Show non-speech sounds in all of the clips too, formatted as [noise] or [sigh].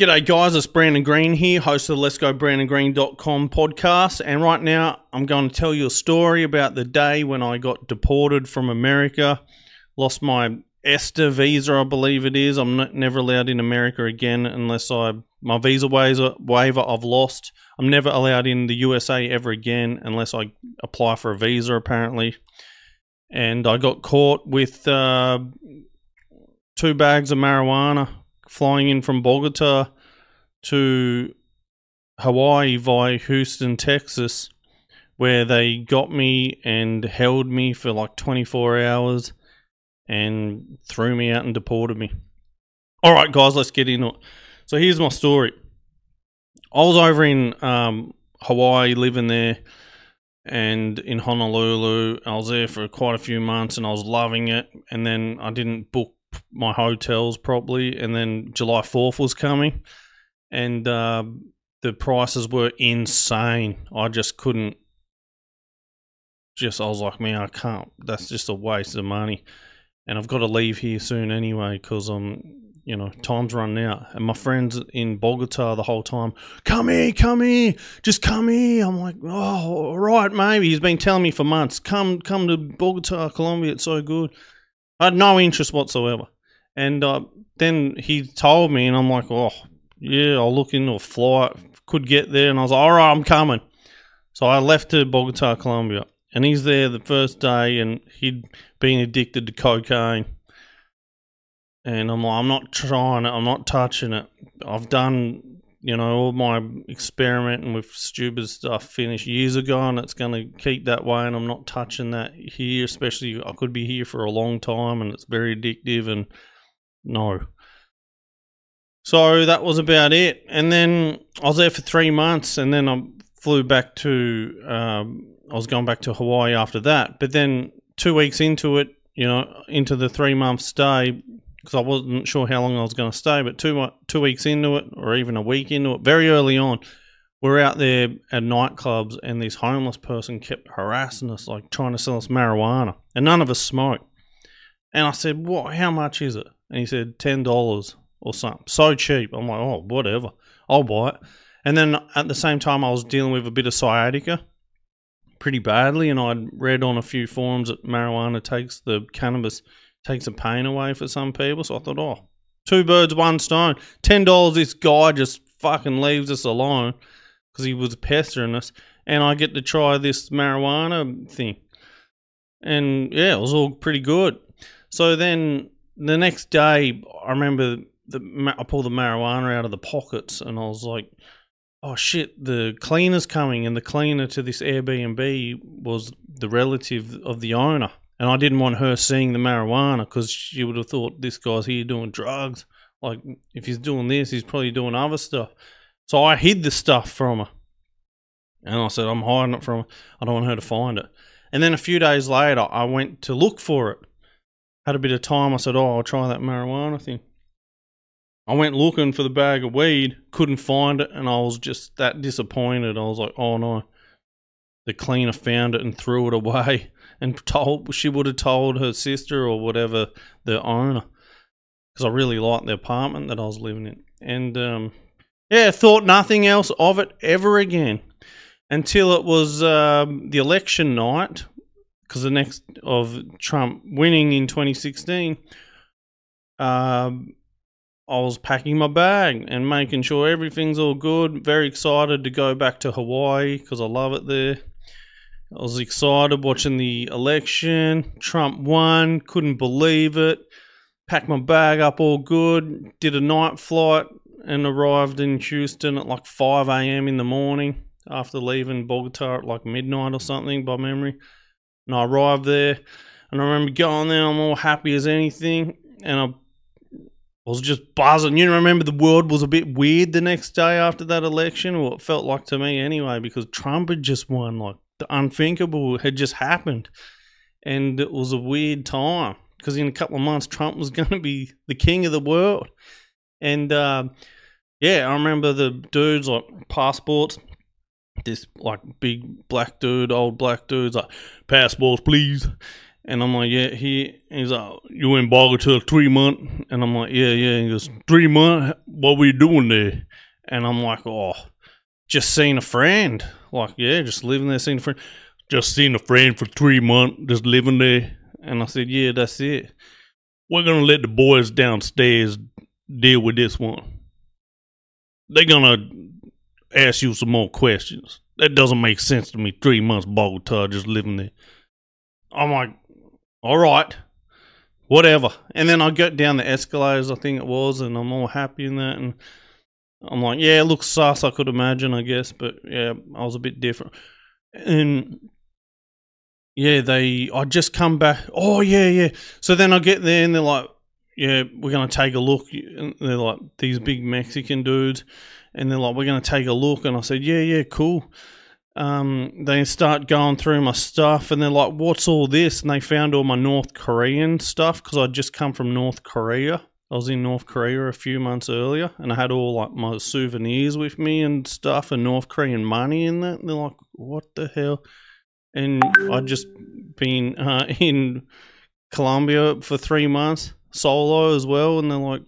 G'day, guys. It's Brandon Green here, host of the Let's Go BrandonGreen.com podcast. And right now, I'm going to tell you a story about the day when I got deported from America, lost my ESTA visa, I believe it is. I'm not, never allowed in America again unless I my visa waiver, waiver I've lost. I'm never allowed in the USA ever again unless I apply for a visa, apparently. And I got caught with uh, two bags of marijuana flying in from Bogota to Hawaii via Houston, Texas, where they got me and held me for like 24 hours and threw me out and deported me. All right, guys, let's get into it. So here's my story. I was over in um, Hawaii, living there, and in Honolulu. I was there for quite a few months, and I was loving it. And then I didn't book my hotels properly, and then July Fourth was coming, and uh, the prices were insane. I just couldn't. Just I was like, man, I can't. That's just a waste of money, and I've got to leave here soon anyway because I'm, you know, time's running out. And my friends in Bogota the whole time, come here, come here, just come here. I'm like, oh, all right, maybe. He's been telling me for months, come, come to Bogota, Colombia. It's so good. I had no interest whatsoever. And uh, then he told me, and I'm like, oh, yeah, I'll look into a flight. Could get there. And I was like, all right, I'm coming. So I left to Bogota, Colombia. And he's there the first day, and he'd been addicted to cocaine. And I'm like, I'm not trying it. I'm not touching it. I've done, you know, all my experimenting with stupid stuff finished years ago, and it's going to keep that way. And I'm not touching that here, especially I could be here for a long time, and it's very addictive. And no. So that was about it. And then I was there for three months, and then I flew back to. Um, I was going back to Hawaii after that. But then two weeks into it, you know, into the three month stay, because I wasn't sure how long I was going to stay, but two two weeks into it, or even a week into it, very early on, we're out there at nightclubs, and this homeless person kept harassing us, like trying to sell us marijuana, and none of us smoke. And I said, "What? How much is it?" And he said, ten dollars or something. So cheap. I'm like, "Oh, whatever. I'll buy it." And then at the same time, I was dealing with a bit of sciatica pretty badly, and I'd read on a few forums that marijuana takes the cannabis takes the pain away for some people. So I thought, oh, two birds, one stone. Ten dollars. This guy just fucking leaves us alone because he was pestering us, and I get to try this marijuana thing, and yeah, it was all pretty good. So then the next day, I remember the I pulled the marijuana out of the pockets, and I was like oh shit, the cleaner's coming, and the cleaner to this Airbnb was the relative of the owner. And I didn't want her seeing the marijuana because she would have thought this guy's here doing drugs. Like, if he's doing this, he's probably doing other stuff. So I hid the stuff from her. And I said, I'm hiding it from her. I don't want her to find it. And then a few days later, I went to look for it. Had a bit of time. I said, Oh, I'll try that marijuana thing. I went looking for the bag of weed, couldn't find it, and I was just that disappointed. I was like, oh no. The cleaner found it and threw it away [laughs] and told she would have told her sister or whatever the owner because I really liked the apartment that I was living in. And um, yeah, thought nothing else of it ever again until it was um, the election night because the next of Trump winning in 2016. Um, I was packing my bag and making sure everything's all good. Very excited to go back to Hawaii because I love it there. I was excited watching the election. Trump won. Couldn't believe it. Packed my bag up all good. Did a night flight and arrived in Houston at like 5 a.m. in the morning after leaving Bogota at like midnight or something by memory. And I arrived there and I remember going there. I'm all happy as anything. And I was just buzzing. You remember the world was a bit weird the next day after that election, or it felt like to me anyway, because Trump had just won. Like the unthinkable had just happened, and it was a weird time because in a couple of months Trump was [laughs] going to be the king of the world. And uh, yeah, I remember the dudes like passports. This like big black dude, old black dude's like passports, please. And I'm like, yeah, he, he's like, you in Bogota three month? And I'm like, yeah, yeah. He goes, three month? What were you doing there? And I'm like, oh, just seeing a friend. Like, yeah, just living there, seeing a friend. Just seeing a friend for three months, just living there. And I said, yeah, that's it. We're going to let the boys downstairs deal with this one. They're going to ask you some more questions. That doesn't make sense to me. Three months Bogota, just living there. I'm like, all right, whatever. And then I get down the escalators, I think it was, and I'm all happy in that. And I'm like, yeah, it looks sus, I could imagine, I guess, but yeah, I was a bit different. And yeah, they, I just come back. Oh, yeah, yeah. So then I get there and they're like, yeah, we're to take a look. And they're like, these big Mexican dudes. And they're like, we're to take a look. And I said, yeah, yeah, cool um, they start going through my stuff and they're like, What's all this? And they found all my North Korean stuff because I'd just come from North Korea. I was in North Korea a few months earlier and I had all like my souvenirs with me and stuff and North Korean money in that. And they're like, What the hell? And I'd just been [laughs] uh, in Colombia for three months solo as well. And they're like,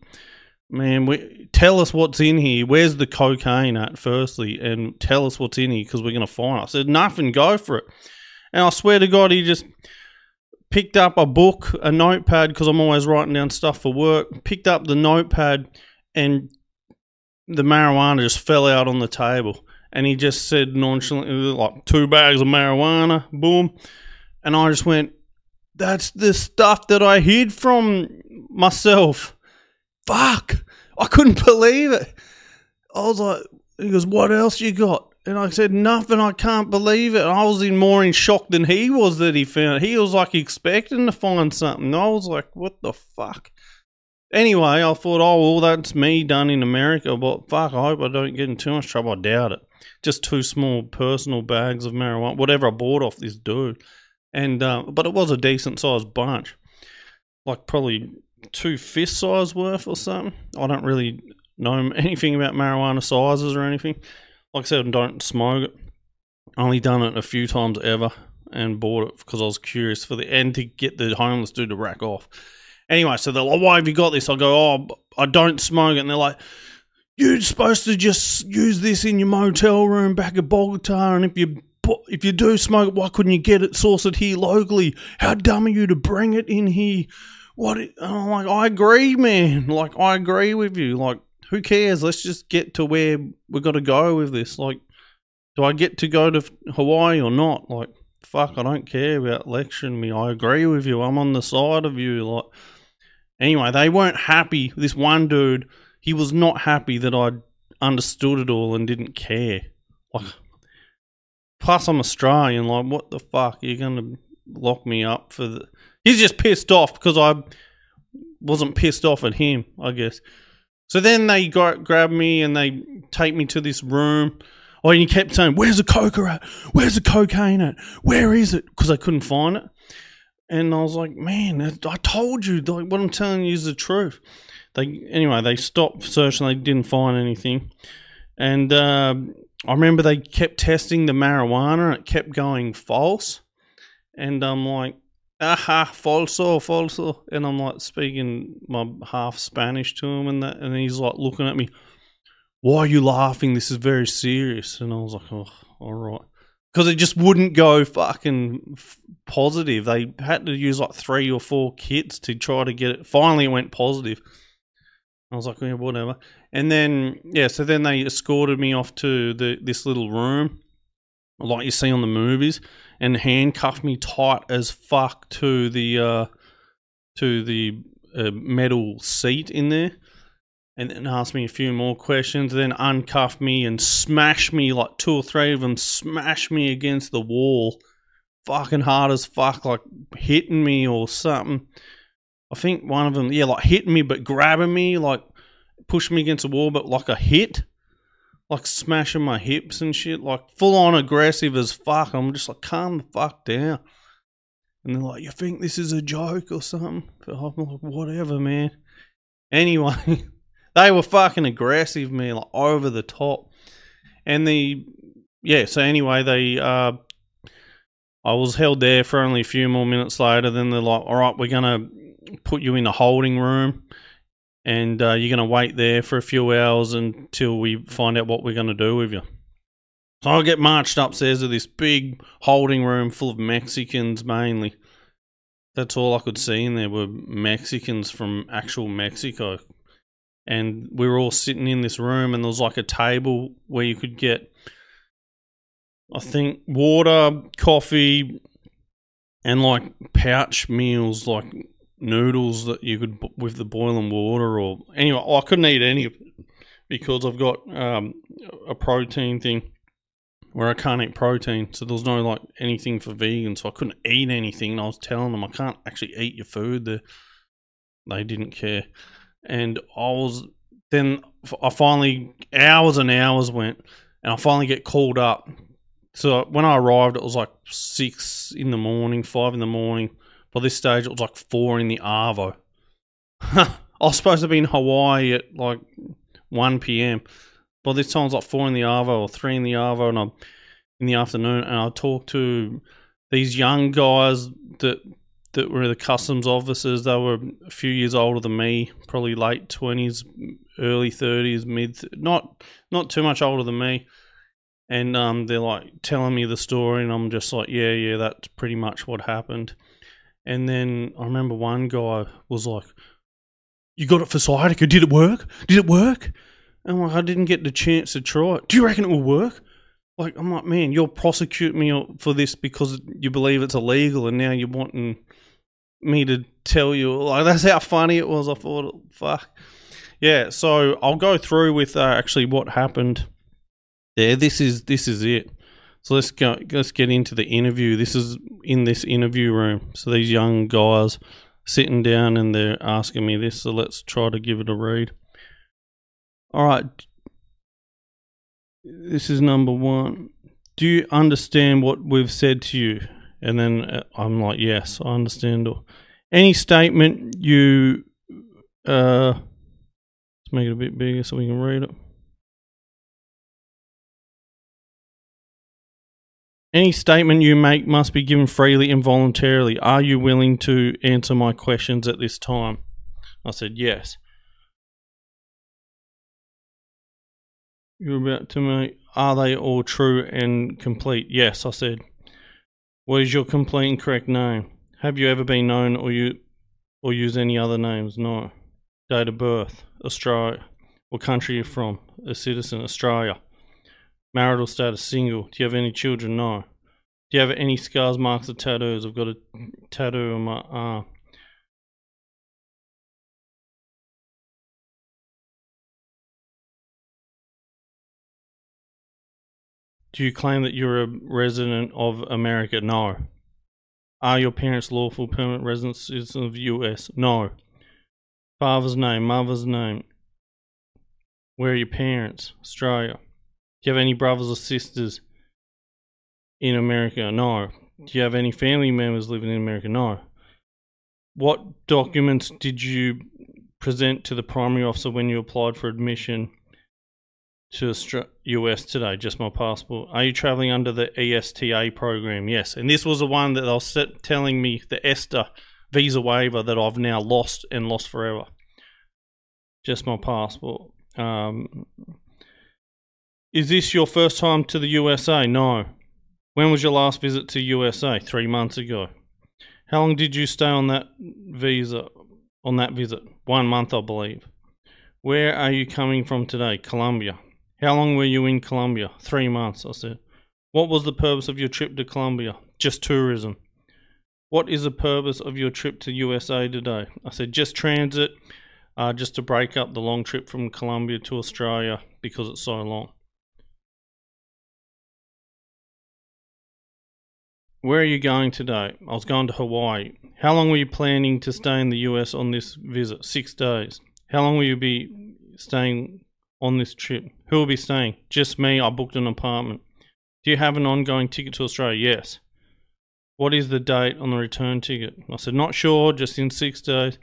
Man, we, tell us what's in here. Where's the cocaine at, firstly? And tell us what's in here because we're going to find it. I said, nothing, go for it. And I swear to God, he just picked up a book, a notepad, because I'm always writing down stuff for work. Picked up the notepad, and the marijuana just fell out on the table. And he just said nonchalantly, like, two bags of marijuana, boom. And I just went, that's the stuff that I hid from myself fuck. I couldn't [laughs] believe it. I was like, he goes, what else you got? And I said, nothing. I can't believe it. I was in more in shock than he was that he found it. He was like expecting to find something. I was like, what the fuck? Anyway, I thought, oh, well, that's me done in America. But fuck, I hope I don't get in too much trouble. I doubt it. Just two small personal bags of marijuana, whatever I bought off this dude. And, uh, but it was a decent sized bunch. Like probably two fist size worth or something. I don't really know anything about marijuana sizes or anything. Like I said, don't smoke. Only done it a few times ever and bought it because I was curious for the end to get the homeless dude to rack off. Anyway, so they're like, why have you got this? I go, oh, I don't smoke it. And they're like, you're supposed to just use this in your motel room back at Bogota. And if you if you do smoke it, why couldn't you get it, source it here locally? How dumb are you to bring it in here? what? I'm like, I agree, man. Like, I agree with you. Like, who cares? Let's just get to where we got to go with this. Like, do I get to go to Hawaii or not? Like, fuck, I don't care about lecturing me. I agree with you. I'm on the side of you. Like, anyway, they weren't happy. This one dude, he was not happy that I understood it all and didn't care. Like, plus I'm Australian. Like, what the fuck? You're gonna lock me up for the? He's just pissed off because I wasn't pissed off at him, I guess. So then they got, grab me and they take me to this room. Oh, and he kept saying, "Where's the coca at? Where's the cocaine at? Where is it?" Because I couldn't find it. And I was like, "Man, I told you. Like, what I'm telling you is the truth." They anyway, they stopped searching. They didn't find anything. And uh, I remember they kept testing the marijuana. And it kept going false. And I'm like, aha, falso, falso. And I'm like speaking my half Spanish to him and that, and he's like looking at me, why are you laughing? This is very serious. And I was like, oh, all right. Because it just wouldn't go fucking positive. They had to use like three or four kits to try to get it. Finally, it went positive. I was like, yeah, whatever. And then, yeah, so then they escorted me off to the this little room, like you see on the movies and handcuffed me tight as fuck to the uh, to the uh, metal seat in there, and then asked me a few more questions. Then uncuffed me and smashed me like two or three of them. Smashed me against the wall, fucking hard as fuck, like hitting me or something. I think one of them, yeah, like hitting me but grabbing me, like pushing me against the wall, but like a hit like smashing my hips and shit, like full on aggressive as fuck. I'm just like, calm the fuck down. And they're like, you think this is a joke or something? But I'm like, whatever, man. Anyway, [laughs] they were fucking aggressive, man, like over the top. And the, yeah, so anyway, they, uh, I was held there for only a few more minutes later. Then they're like, "All right, we're gonna put you in the holding room, and uh, you're gonna wait there for a few hours until we find out what we're gonna do with you." So I get marched upstairs to this big holding room full of Mexicans mainly. That's all I could see in there were Mexicans from actual Mexico. And we were all sitting in this room, and there was like a table where you could get, I think, water, coffee, and like pouch meals, like noodles that you could with the boiling water. Or anyway, I couldn't eat any of it because I've got um, a protein thing where I can't eat protein. So there's no like anything for vegans. So I couldn't eat anything. And I was telling them I can't actually eat your food. There, they didn't care. And I was then I finally hours and hours went, and I finally get called up. So when I arrived, it was like six in the morning, five in the morning. By this stage, it was like four in the arvo. I was supposed to be in Hawaii at like one p.m. By this time, it's like four in the arvo or three in the arvo, and I'm in the afternoon, and I talked to these young guys that that were the customs officers. They were a few years older than me, probably late twenties, early thirties, mid not not too much older than me. And um, they're like telling me the story, and I'm just like, yeah, yeah, that's pretty much what happened. And then I remember one guy was like, "You got it for sciatica? Did it work? Did it work?" And I'm like, I didn't get the chance to try it. Do you reckon it will work? Like, I'm like, man, you're prosecuting me for this because you believe it's illegal, and now you're wanting me to tell you. Like, that's how funny it was. I thought, fuck. Yeah, so I'll go through with uh, actually what happened there. This is this is it. So let's go. Let's get into the interview. This is in this interview room. So these young guys sitting down and they're asking me this. So let's try to give it a read. All right. This is number one. Do you understand what we've said to you? And then uh, I'm like, yes, I understand. Or Any statement you, uh, let's make it a bit bigger so we can read it. Any statement you make must be given freely and voluntarily. Are you willing to answer my questions at this time? I said, yes. you're about to make, are they all true and complete? Yes, I said. What is your complete and correct name? Have you ever been known or you or use any other names? No. Date of birth? Australia. What country are you from? A citizen, Australia. Marital status, single. Do you have any children? No. Do you have any scars, marks, or tattoos? I've got a tattoo on my arm. Do you claim that you're a resident of America? No. Are your parents lawful permanent residents of the US? No. Father's name, mother's name. Where are your parents? Australia. Do you have any brothers or sisters in America? No. Do you have any family members living in America? No. What documents did you present to the primary officer when you applied for admission to US today, just my passport. Are you traveling under the ESTA program? Yes. And this was the one that they were telling me, the ESTA visa waiver that I've now lost and lost forever. Just my passport. Um, is this your first time to the USA? No. When was your last visit to USA? Three months ago. How long did you stay on that visa? On that visit? One month, I believe. Where are you coming from today? Colombia. How long were you in Colombia? Three months, I said. What was the purpose of your trip to Colombia? Just tourism. What is the purpose of your trip to USA today? I said, just transit, uh, just to break up the long trip from Colombia to Australia because it's so long. Where are you going today? I was going to Hawaii. How long were you planning to stay in the US on this visit? Six days. How long will you be staying on this trip? Who will be staying? Just me. I booked an apartment. Do you have an ongoing ticket to Australia? Yes. What is the date on the return ticket? I said, not sure, just in six days.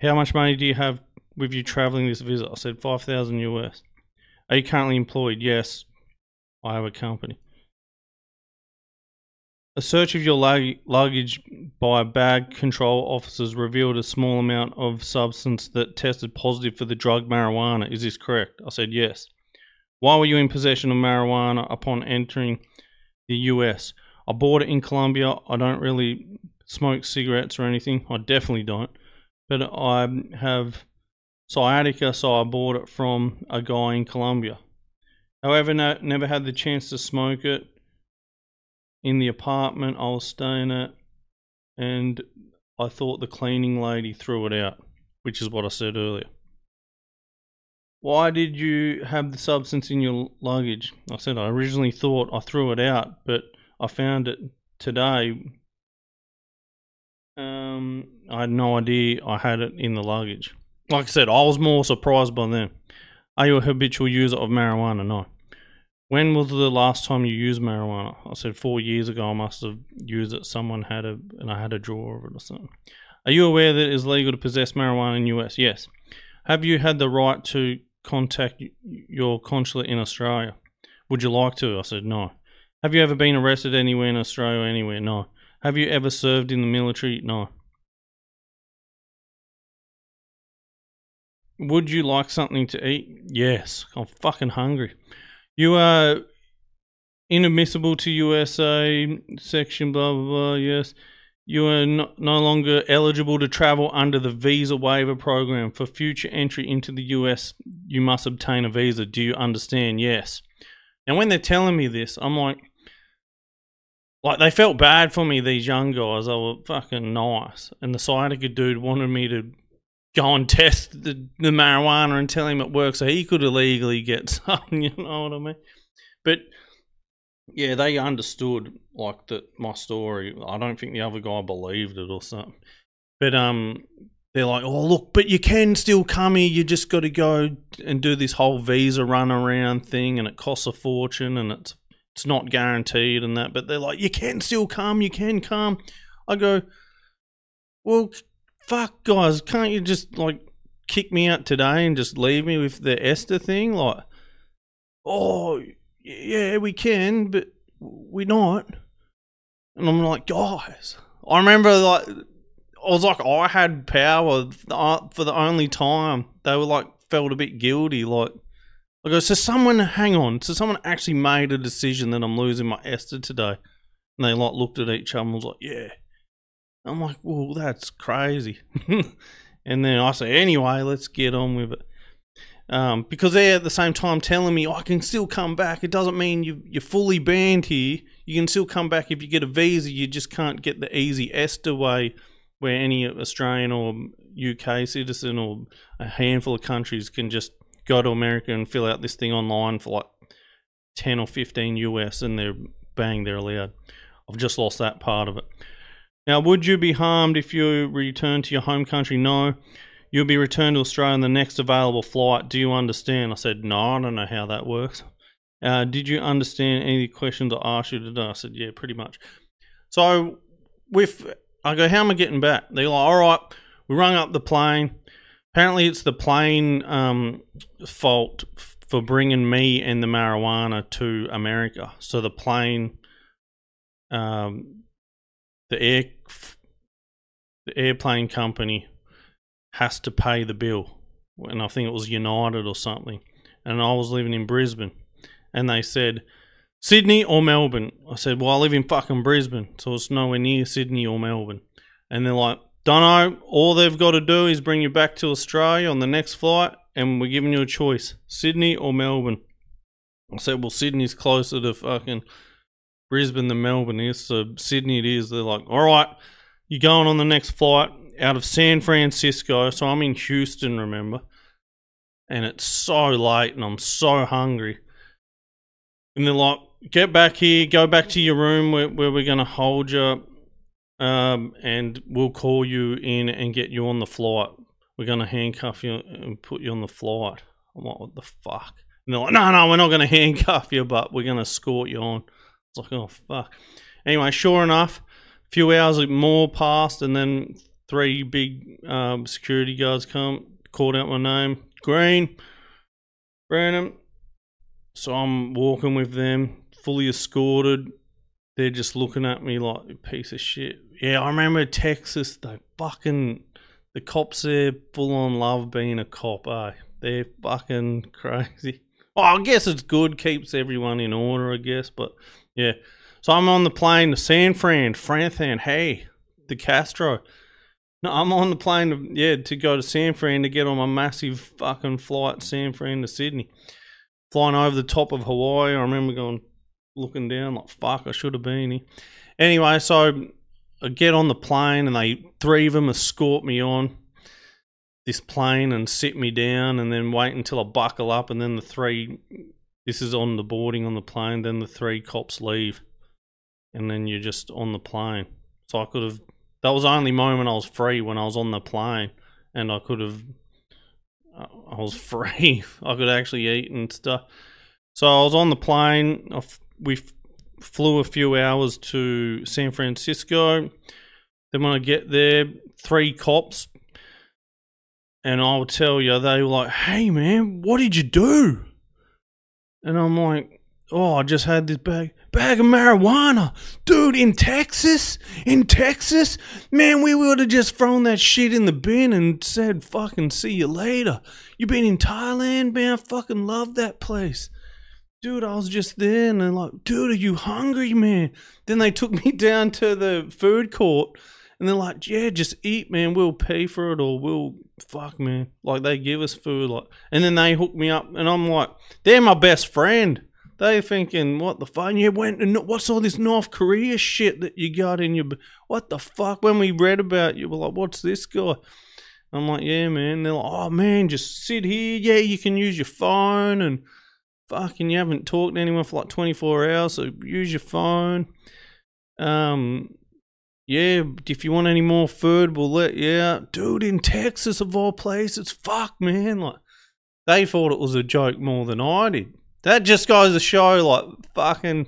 How much money do you have with you traveling this visit? I said, 5,000 US. Are you currently employed? Yes. I have a company. A search of your lug- luggage by bag control officers revealed a small amount of substance that tested positive for the drug marijuana. Is this correct? I said yes. Why were you in possession of marijuana upon entering the US? I bought it in Colombia. I don't really smoke cigarettes or anything. I definitely don't. But I have sciatica, so I bought it from a guy in Colombia. However, no, never had the chance to smoke it in the apartment I was staying at, and I thought the cleaning lady threw it out, which is what I said earlier. Why did you have the substance in your luggage? I said I originally thought I threw it out, but I found it today. Um, I had no idea I had it in the luggage. Like I said, I was more surprised by them. Are you a habitual user of marijuana? No. When was the last time you used marijuana? I said four years ago. I must have used it. Someone had it, and I had a drawer of it or something. Are you aware that it is legal to possess marijuana in US? Yes. Have you had the right to contact your consulate in Australia? Would you like to? I said no. Have you ever been arrested anywhere in Australia? Anywhere? No. Have you ever served in the military? No. Would you like something to eat? Yes. I'm fucking hungry. You are inadmissible to USA section blah blah blah. Yes. You are no, no longer eligible to travel under the visa waiver program. For future entry into the US, you must obtain a visa. Do you understand? Yes. Now, when they're telling me this, I'm like, like they felt bad for me. These young guys, they were fucking nice. And the sciatica dude wanted me to go and test the, the marijuana and tell him it works so he could illegally get [laughs] some, you know what I mean? But yeah, they understood like that my story. I don't think the other guy believed it or something. But um they're like, "Oh, look, but you can still come here. You just got to go and do this whole visa run around thing and it costs a fortune and it's it's not guaranteed and that." But they're like, "You can still come. You can come." I go, "Well, fuck guys, can't you just like kick me out today and just leave me with the ESTA thing? Like, oh yeah, we can, but we're not. And I'm like, guys, I remember like I was like, I had power uh, for the only time they were like felt a bit guilty. Like, I go, so someone, hang on, so someone actually made a decision that I'm losing my ESTA today, and they like looked at each other and was like, yeah. I'm like, well, that's crazy. [laughs] and then I say, anyway, let's get on with it. Um, because they're at the same time telling me oh, I can still come back. It doesn't mean you, you're fully banned here. You can still come back if you get a visa. You just can't get the easy ESTA way where any Australian or UK citizen or a handful of countries can just go to America and fill out this thing online for like 10 or 15 US and they're bang, they're allowed. I've just lost that part of it. Now, would you be harmed if you returned to your home country? No. You'll be returned to Australia on the next available flight. Do you understand? I said, No, I don't know how that works. Uh, did you understand any questions I asked you today? I said, Yeah, pretty much. So, with I go, How am I getting back? They're like, All right, we rung up the plane. Apparently, it's the plane um, fault for bringing me and the marijuana to America. So the plane um, the air the airplane company has to pay the bill, and I think it was United or something. And I was living in Brisbane, and they said Sydney or Melbourne. I said, well, I live in fucking Brisbane, so it's nowhere near Sydney or Melbourne. And they're like, don't know. All they've got to do is bring you back to Australia on the next flight, and we're giving you a choice: Sydney or Melbourne. I said, well, Sydney's closer to fucking Brisbane than Melbourne is. So Sydney it is. They're like, all right, you're going on the next flight out of San Francisco. So I'm in Houston, remember? And it's so late and I'm so hungry. And they're like, get back here, go back to your room where, where we're going to hold you. Um, and we'll call you in and get you on the flight. We're going to handcuff you and put you on the flight. I'm like, what the fuck? And they're like, no, no, we're not going to handcuff you, but we're going to escort you on. It's like, oh fuck. Anyway, sure enough, a few hours more passed, and then three big um, security guards come, called out my name, Green, Brandon. So I'm walking with them, fully escorted. they're just looking at me like a piece of shit. Yeah, I remember Texas. They fucking the cops there full on love being a cop. Eh? They're fucking [laughs] crazy. Oh, I guess it's good, keeps everyone in order. I guess, but yeah. So I'm on the plane to San Fran, Franthan. Hey, the Castro. No, I'm on the plane to yeah to go to San Fran to get on my massive fucking flight San Fran to Sydney. Flying over the top of Hawaii. I remember going looking down like fuck, I should have been here. Anyway, so I get on the plane and they three of them escort me on this plane and sit me down and then wait until I buckle up and then the three this is on the boarding on the plane, then the three cops leave. And then you're just on the plane. So I could have that was the only moment I was free when I was on the plane and I could have uh, I was [laughs] free. I could actually eat and stuff. So I was on the plane. We flew a few hours to San Francisco. Then when I get there, three cops, and I'll tell you, they were like, "Hey man, what did you do?" And I'm like, "Oh, I just had this bag bag of marijuana, dude, in Texas, in Texas, man, we would have just thrown that shit in the bin and said, fucking see you later. You been in Thailand, man? I fucking love that place." dude, I was just there, and they're like, dude, are you hungry, man? Then they took [laughs] me down to the food court, and they're like, yeah, just eat, man. We'll pay for it, or we'll fuck, man. Like they give us food, like, and then they hook me up, and I'm like, they're my best friend. They thinking, what the fuck? You went and what's all this North Korea shit that you got in your? What the fuck? When we read about you, we're like, what's this guy? I'm like, yeah, man. They're like, oh man, just sit here. Yeah, you can use your phone and fucking you haven't talked to anyone for like 24 hours, so use your phone. Um, yeah, if you want any more food, we'll let you out. Dude, in Texas of all places, fuck, man. Like, they thought it was a joke more than I did. That just goes to show, like, fucking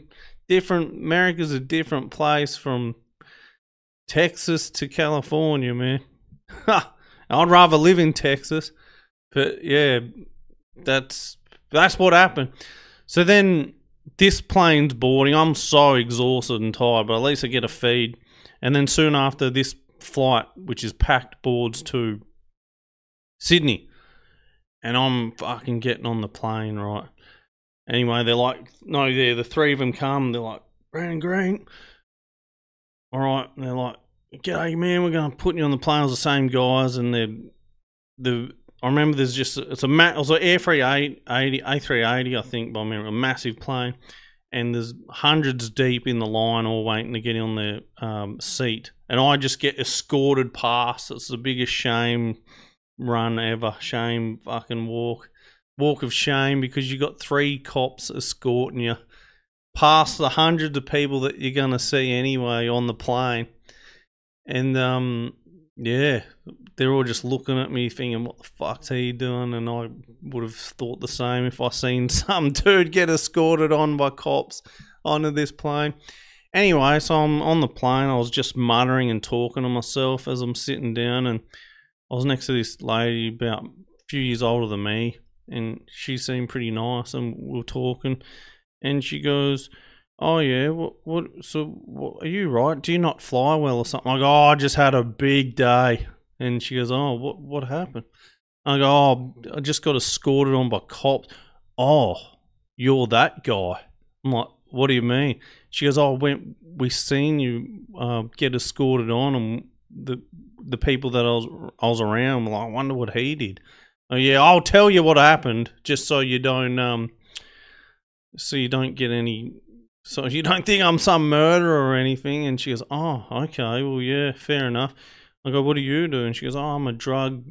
different. America's a different place from Texas to California, man. [laughs] I'd rather live in Texas, but yeah, that's that's what happened. So then this plane's boarding. I'm so exhausted and tired, but at least I get a feed. And then soon after this flight, which is packed boards to Sydney, and I'm fucking getting on the plane, right? Anyway, they're like, no, they're the three of them come. They're like, Brandon Green. All right. And they're like, G'day, man. We're going to put you on the plane. It was the same guys, and they're the I remember there's just it's a ma- it was an Air 380 A380 I think by memory, a massive plane, and there's hundreds deep in the line all waiting to get on the um, seat, and I just get escorted past. It's the biggest shame run ever, shame fucking walk, walk of shame because you got three cops escorting you past the hundreds of people that you're gonna see anyway on the plane, and um yeah, they're all just looking at me thinking, what the fuck's he doing? And I would have thought the same if I seen [laughs] some dude get escorted on by cops onto this plane. Anyway, so I'm on the plane. I was just muttering and talking to myself as I'm sitting down, and I was next to this lady about a few years older than me, and she seemed pretty nice, and we were talking, and she goes, Oh yeah, what? What? So, what, are you right? Do you not fly well or something? Like, oh, I just had a big day, and she goes, oh, what? What happened? I go, oh, I just got escorted on by cops. Oh, you're that guy. I'm like, what do you mean? She goes, oh, when we seen you uh, get escorted on, and the the people that I was I was around, like, I wonder what he did. Oh yeah, I'll tell you what happened, just so you don't um, so you don't get any so you don't think I'm some murderer or anything? And she goes, Oh, okay, well, yeah, fair enough. I go, What do you do? And she goes, Oh, I'm a drug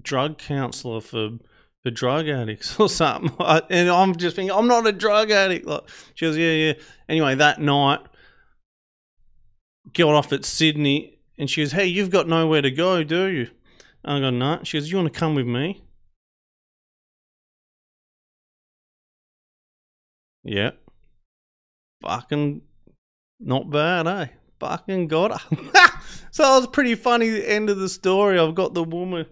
drug counselor for for drug addicts [laughs] or something. And I'm just thinking, I'm not a drug addict. Like, she goes, Yeah, yeah. Anyway, that night, got off at Sydney, and she goes, Hey, you've got nowhere to go, do you? I go, No. She goes, You want to come with me? Yeah fucking not bad, eh? Fucking got her. [laughs] so that was pretty funny. End of the story. I've got the woman,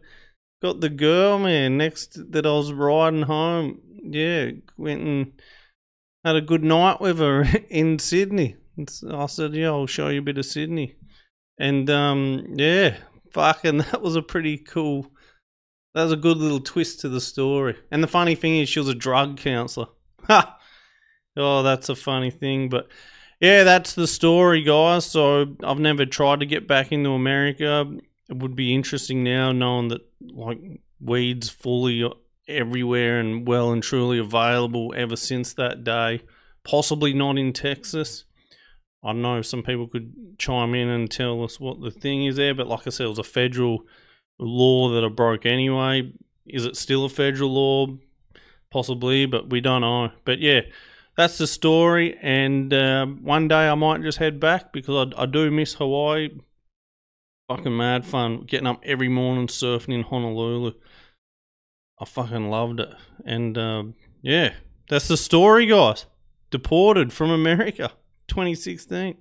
got the girl, man, next that I was riding home. Yeah, went and had a good night with her [laughs] in Sydney. I said, yeah, I'll show you a bit of Sydney. And um, yeah, fucking, [laughs] that was a pretty cool. That was a good little twist to the story. And the funny thing is, she was a drug counselor. Oh, that's a funny thing. But yeah, that's the story, guys. So I've never tried to get back into America. It would be interesting now, knowing that like weed's fully everywhere and well and truly available ever since that day. Possibly not in Texas. I don't know some people could chime in and tell us what the thing is there, but like I said, it was a federal law that I broke anyway. Is it still a federal law? Possibly, but we don't know. But yeah, that's the story. And uh, one day I might just head back because I, I do miss Hawaii. Fucking mad fun getting up every morning surfing in Honolulu. I fucking loved it. And uh, yeah, that's the story, guys. Deported from America, 2016.